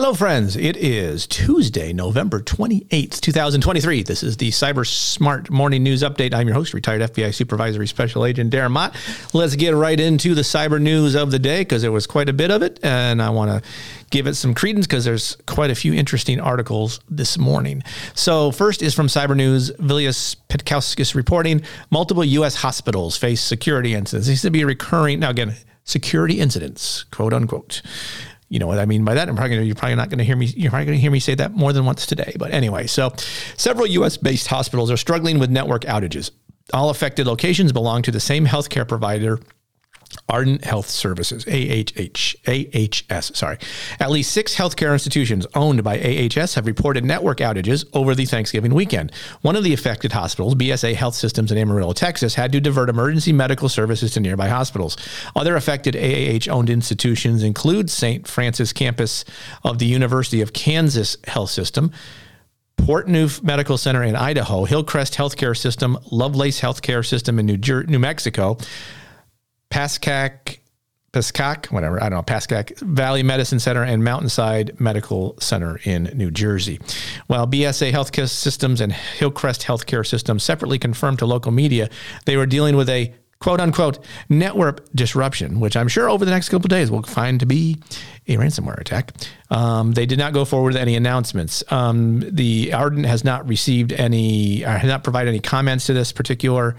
Hello, friends. It is Tuesday, November 28th, 2023. This is the Cyber Smart Morning News Update. I'm your host, retired FBI Supervisory Special Agent Darren Mott. Let's get right into the cyber news of the day because there was quite a bit of it, and I want to give it some credence because there's quite a few interesting articles this morning. So, first is from Cyber News. Vilius Petkauskas reporting multiple U.S. hospitals face security incidents. These to be recurring. Now, again, security incidents, quote unquote you know what I mean by that. I'm probably gonna, you're probably not going to hear me. You're probably going to hear me say that more than once today. But anyway, so several U.S. based hospitals are struggling with network outages. All affected locations belong to the same healthcare provider Ardent Health Services, AHH, AHS, sorry. At least six healthcare institutions owned by AHS have reported network outages over the Thanksgiving weekend. One of the affected hospitals, BSA Health Systems in Amarillo, Texas, had to divert emergency medical services to nearby hospitals. Other affected AAH owned institutions include St. Francis campus of the University of Kansas Health System. Port Portneuf Medical Center in Idaho, Hillcrest Healthcare System, Lovelace Healthcare System in New, Jer- New Mexico, Pascack, Pascack, whatever, I don't know, Pascack Valley Medicine Center and Mountainside Medical Center in New Jersey. While BSA Healthcare Systems and Hillcrest Healthcare Systems separately confirmed to local media they were dealing with a quote unquote network disruption, which I'm sure over the next couple of days we'll find to be a ransomware attack. Um, they did not go forward with any announcements. Um, the Ardent has not received any, uh, has not provided any comments to this particular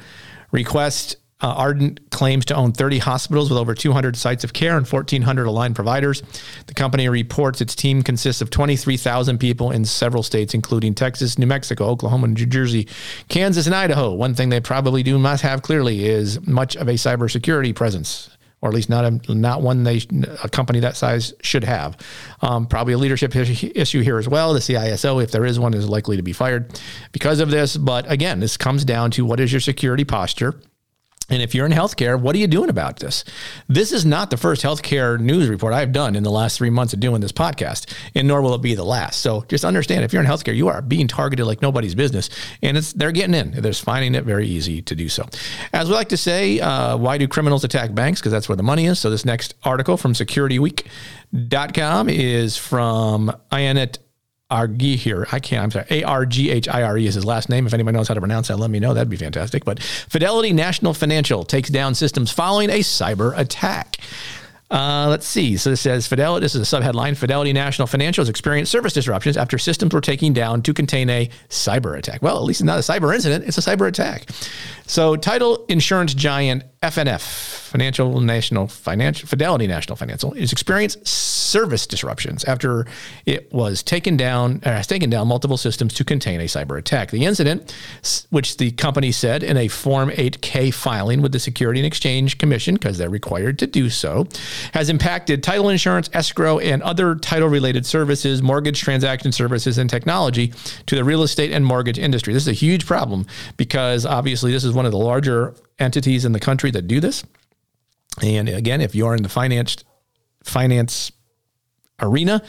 request. Uh, Ardent claims to own 30 hospitals with over 200 sites of care and 1,400 aligned providers. The company reports its team consists of 23,000 people in several states, including Texas, New Mexico, Oklahoma, New Jersey, Kansas, and Idaho. One thing they probably do not have clearly is much of a cybersecurity presence. Or at least not a, not one they a company that size should have. Um, probably a leadership issue here as well. The CISO, if there is one, is likely to be fired because of this. But again, this comes down to what is your security posture and if you're in healthcare, what are you doing about this? This is not the first healthcare news report I've done in the last three months of doing this podcast, and nor will it be the last. So just understand if you're in healthcare, you are being targeted like nobody's business, and it's they're getting in. They're finding it very easy to do so. As we like to say, uh, why do criminals attack banks? Because that's where the money is. So this next article from SecurityWeek.com is from Ionut Arghire. I can't, I'm sorry. A R G H I R E is his last name. If anybody knows how to pronounce that, let me know. That'd be fantastic. But Fidelity National Financial takes down systems following a cyber attack. Uh, let's see. So this says Fidelity. This is a subheadline. Fidelity National Financial has experienced service disruptions after systems were taken down to contain a cyber attack. Well, at least it's not a cyber incident; it's a cyber attack. So, title insurance giant FNF, Financial National Financial Fidelity National Financial, is experienced service disruptions after it was taken down uh, has taken down multiple systems to contain a cyber attack. The incident, which the company said in a Form 8K filing with the Security and Exchange Commission, because they're required to do so, has impacted title insurance, escrow, and other title related services, mortgage transaction services, and technology to the real estate and mortgage industry. This is a huge problem because obviously this is one of the larger entities in the country that do this. And again, if you're in the finance finance arena,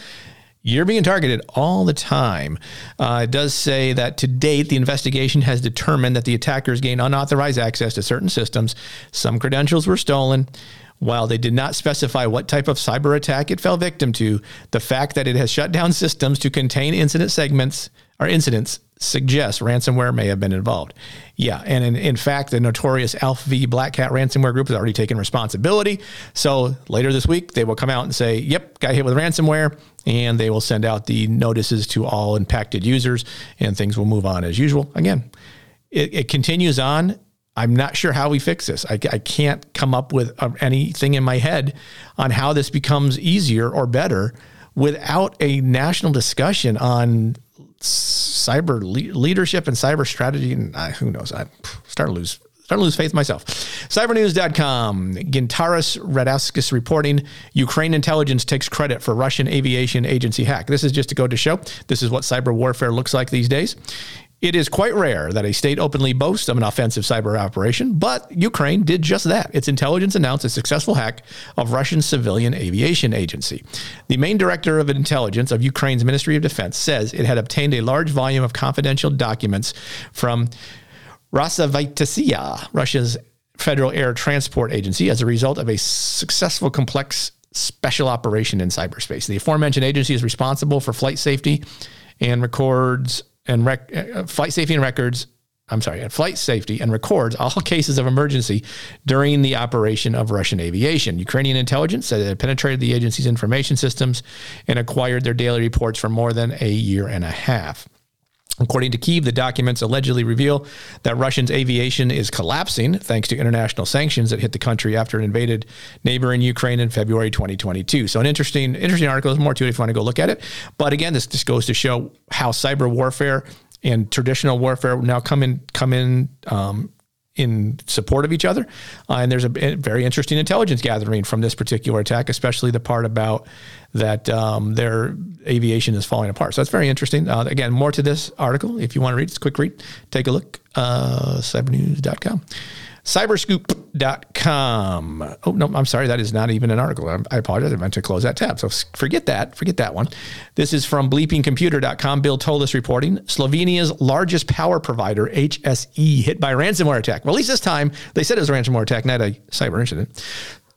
you're being targeted all the time. Uh, it does say that to date, the investigation has determined that the attackers gained unauthorized access to certain systems. Some credentials were stolen. While they did not specify what type of cyber attack it fell victim to, the fact that it has shut down systems to contain incident segments or incidents suggests ransomware may have been involved. Yeah, and in, in fact, the notorious Alpha V Black Cat ransomware group has already taken responsibility. So later this week, they will come out and say, "Yep, got hit with ransomware," and they will send out the notices to all impacted users, and things will move on as usual. Again, it, it continues on. I'm not sure how we fix this. I, I can't come up with uh, anything in my head on how this becomes easier or better without a national discussion on cyber le- leadership and cyber strategy. And uh, who knows? I start to lose start to lose faith myself. Cybernews.com. Gintaras Radauskas reporting Ukraine intelligence takes credit for Russian aviation agency hack. This is just to go to show this is what cyber warfare looks like these days. It is quite rare that a state openly boasts of an offensive cyber operation, but Ukraine did just that. Its intelligence announced a successful hack of Russian civilian aviation agency. The main director of intelligence of Ukraine's Ministry of Defense says it had obtained a large volume of confidential documents from Rosaviatsia, Russia's Federal Air Transport Agency, as a result of a successful complex special operation in cyberspace. The aforementioned agency is responsible for flight safety and records and rec- uh, flight safety and records. I'm sorry, flight safety and records all cases of emergency during the operation of Russian aviation. Ukrainian intelligence said it had penetrated the agency's information systems and acquired their daily reports for more than a year and a half. According to Kiev, the documents allegedly reveal that Russia's aviation is collapsing thanks to international sanctions that hit the country after it invaded neighboring Ukraine in February 2022. So, an interesting, interesting article. There's more to it if you want to go look at it. But again, this just goes to show how cyber warfare and traditional warfare now come in, come in um, in support of each other. Uh, and there's a very interesting intelligence gathering from this particular attack, especially the part about that um, their aviation is falling apart. So that's very interesting. Uh, again, more to this article if you want to read. It's a quick read. Take a look. Uh, cybernews.com. Cyberscoop.com. Oh, no, I'm sorry. That is not even an article. I apologize. I meant to close that tab. So forget that. Forget that one. This is from bleepingcomputer.com. Bill Toulas reporting Slovenia's largest power provider, HSE, hit by ransomware attack. Well, at least this time they said it was a ransomware attack, not a cyber incident.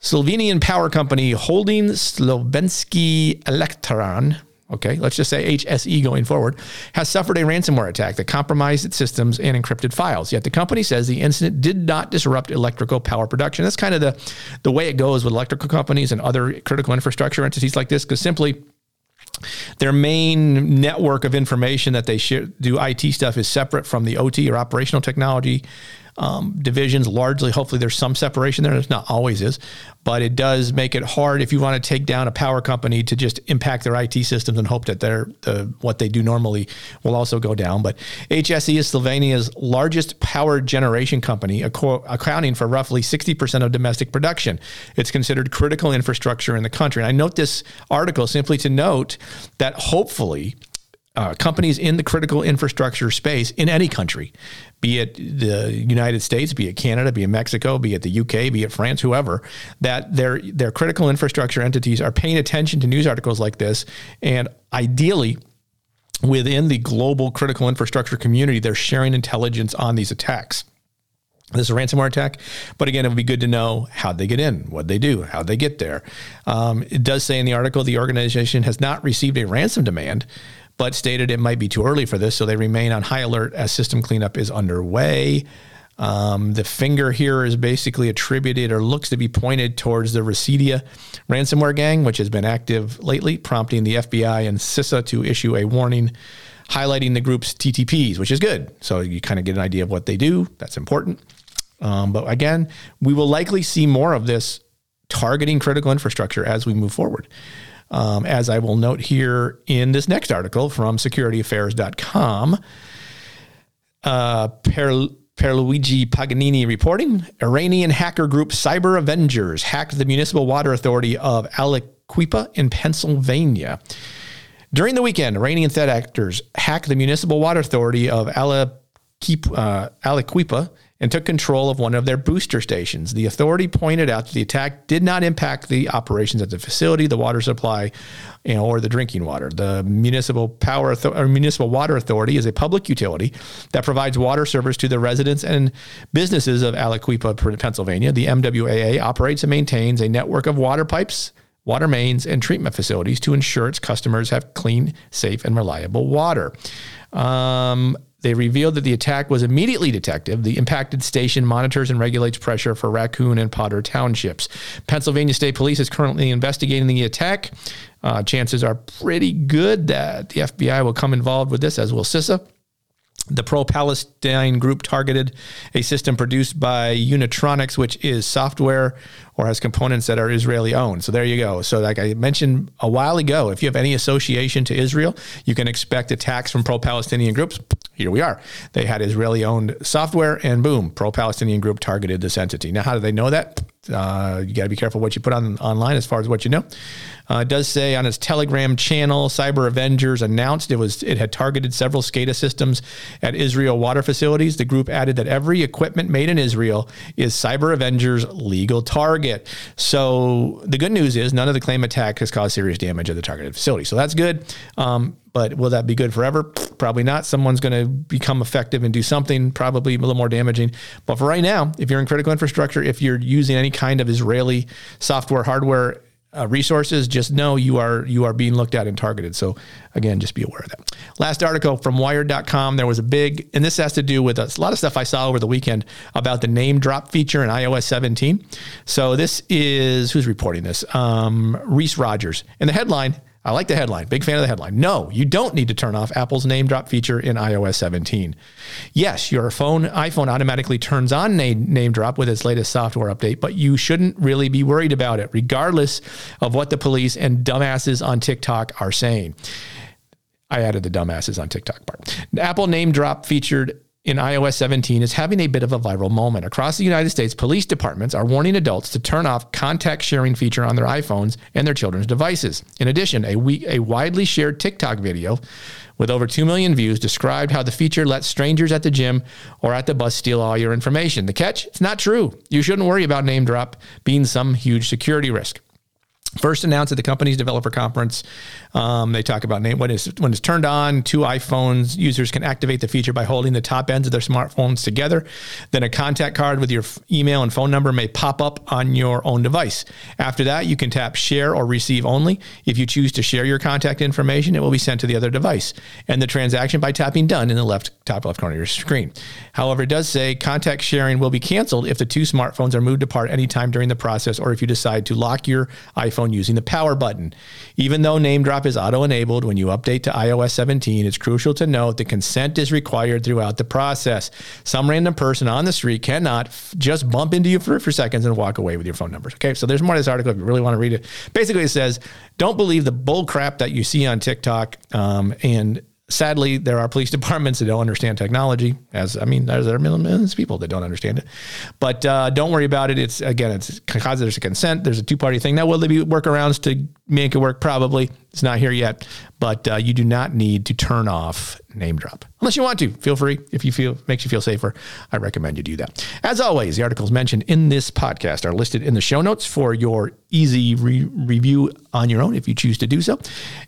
Slovenian power company holding Slovenski Elektron, okay, let's just say HSE going forward, has suffered a ransomware attack that compromised its systems and encrypted files. Yet the company says the incident did not disrupt electrical power production. That's kind of the, the way it goes with electrical companies and other critical infrastructure entities like this, because simply their main network of information that they share, do IT stuff is separate from the OT or operational technology um, divisions. Largely, hopefully, there's some separation there. It's not always is, but it does make it hard if you want to take down a power company to just impact their IT systems and hope that their the what they do normally will also go down. But HSE is Slovenia's largest power generation company, accounting for roughly 60% of domestic production. It's considered critical infrastructure in the country. And I note this article simply to note that hopefully uh, companies in the critical infrastructure space in any country, be it the United States, be it Canada, be it Mexico, be it the UK, be it France, whoever, that their their critical infrastructure entities are paying attention to news articles like this, and ideally. Within the global critical infrastructure community, they're sharing intelligence on these attacks. This is a ransomware attack, but again, it would be good to know how they get in, what they do, how they get there. Um, it does say in the article the organization has not received a ransom demand, but stated it might be too early for this, so they remain on high alert as system cleanup is underway. Um, the finger here is basically attributed or looks to be pointed towards the Rhysida ransomware gang, which has been active lately, prompting the FBI and CISA to issue a warning highlighting the group's TTPs, which is good. So you kind of get an idea of what they do. That's important. Um, but again, we will likely see more of this targeting critical infrastructure as we move forward um, as I will note here in this next article from securityaffairs.com. Uh, per, Pierluigi Paganini reporting Iranian hacker group Cyber Avengers hacked the Municipal Water Authority of Aliquippa in Pennsylvania. During the weekend, Iranian threat actors hacked the Municipal Water Authority of uh, Aliquippa and took control of one of their booster stations. The authority pointed out that the attack did not impact the operations at the facility, the water supply, you know, or the drinking water. The municipal power or municipal water authority is a public utility that provides water service to the residents and businesses of Aliquippa, Pennsylvania. The MWAA operates and maintains a network of water pipes water mains, and treatment facilities to ensure its customers have clean, safe, and reliable water. Um, they revealed that the attack was immediately detected. The impacted station monitors and regulates pressure for Raccoon and Potter townships. Pennsylvania State Police is currently investigating the attack. Uh, chances are pretty good that the FBI will come involved with this, as will CISA. The pro Palestine group targeted a system produced by Unitronics, which is software or has components that are Israeli owned. So there you go. So, like I mentioned a while ago, if you have any association to Israel, you can expect attacks from pro Palestinian groups. Here we are. They had Israeli owned software, and boom, pro Palestinian group targeted this entity. Now, how do they know that? Uh, you got to be careful what you put on online as far as what you know. Uh, it does say on its Telegram channel, Cyber Avengers announced it was it had targeted several SCADA systems at Israel water facilities. The group added that every equipment made in Israel is Cyber Avengers legal target. So the good news is none of the claim attack has caused serious damage at the targeted facility. So that's good. Um, but will that be good forever? Probably not. Someone's going to become effective and do something probably a little more damaging. But for right now, if you're in critical infrastructure, if you're using any kind of Israeli software, hardware, uh, resources, just know you are you are being looked at and targeted. So again, just be aware of that. Last article from Wired.com. There was a big, and this has to do with a lot of stuff I saw over the weekend about the NameDrop feature in iOS 17. So this is who's reporting this? Um, Reece Rogers, and the headline I like the headline. Big fan of the headline. No, you don't need to turn off Apple's NameDrop feature in iOS 17. Yes, your phone iPhone automatically turns on name, NameDrop with its latest software update, but you shouldn't really be worried about it, regardless of what the police and dumbasses on TikTok are saying. I added the dumbasses on TikTok part. Apple NameDrop featured in iOS 17 is having a bit of a viral moment. Across the United States, police departments are warning adults to turn off contact sharing feature on their iPhones and their children's devices. In addition, a, we- a widely shared TikTok video with over 2 million views described how the feature lets strangers at the gym or at the bus steal all your information. The catch? It's not true. You shouldn't worry about NameDrop being some huge security risk. First announced at the company's developer conference, um, they talk about name when it's when it's turned on. Two iPhones users can activate the feature by holding the top ends of their smartphones together. Then a contact card with your f- email and phone number may pop up on your own device. After that, you can tap share or receive only. If you choose to share your contact information, it will be sent to the other device. And the transaction by tapping done in the left top left corner of your screen. However, it does say contact sharing will be canceled if the two smartphones are moved apart anytime during the process or if you decide to lock your iPhone using the power button. Even though NameDrop is auto enabled when you update to iOS 17, it's crucial to note that consent is required throughout the process. Some random person on the street cannot f- just bump into you for, for seconds and walk away with your phone numbers. Okay, so there's more to this article if you really want to read it. Basically, it says don't believe the bull crap that you see on TikTok um, and sadly, there are police departments that don't understand technology. As I mean, there are millions of people that don't understand it. But uh, don't worry about it. It's again, it's because there's a consent. There's a two party thing. Now, will there be workarounds to make it work? Probably. It's not here yet, but uh, you do not need to turn off NameDrop unless you want to. Feel free if you feel makes you feel safer. I recommend you do that. As always, the articles mentioned in this podcast are listed in the show notes for your easy re- review on your own if you choose to do so.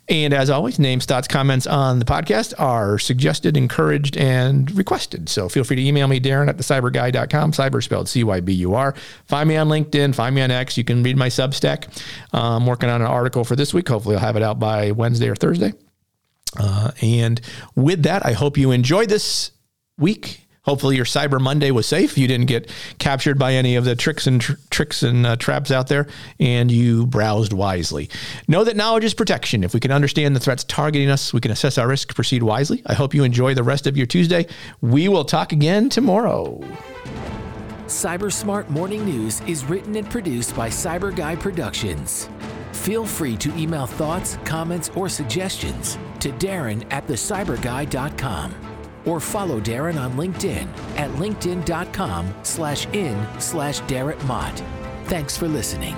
And as always, names, thoughts, comments on the podcast are suggested, encouraged, and requested. So feel free to email me, Darren at thecyburguy.com, cyber spelled C Y B U R. Find me on LinkedIn, find me on X. You can read my Substack. I'm working on an article for this week. Hopefully, I'll have it out by Wednesday or Thursday. Uh, and with that, I hope you enjoyed this week. Hopefully, your Cyber Monday was safe. You didn't get captured by any of the tricks and tr- tricks and uh, traps out there, and you browsed wisely. Know that knowledge is protection. If we can understand the threats targeting us, we can assess our risk, proceed wisely. I hope you enjoy the rest of your Tuesday. We will talk again tomorrow. Cyber Smart Morning News is written and produced by Cyber Guy Productions. Feel free to email thoughts, comments, or suggestions to Darren at thecyburguy.com or follow Darren on LinkedIn at linkedin.com slash in slash Darren Mott. Thanks for listening.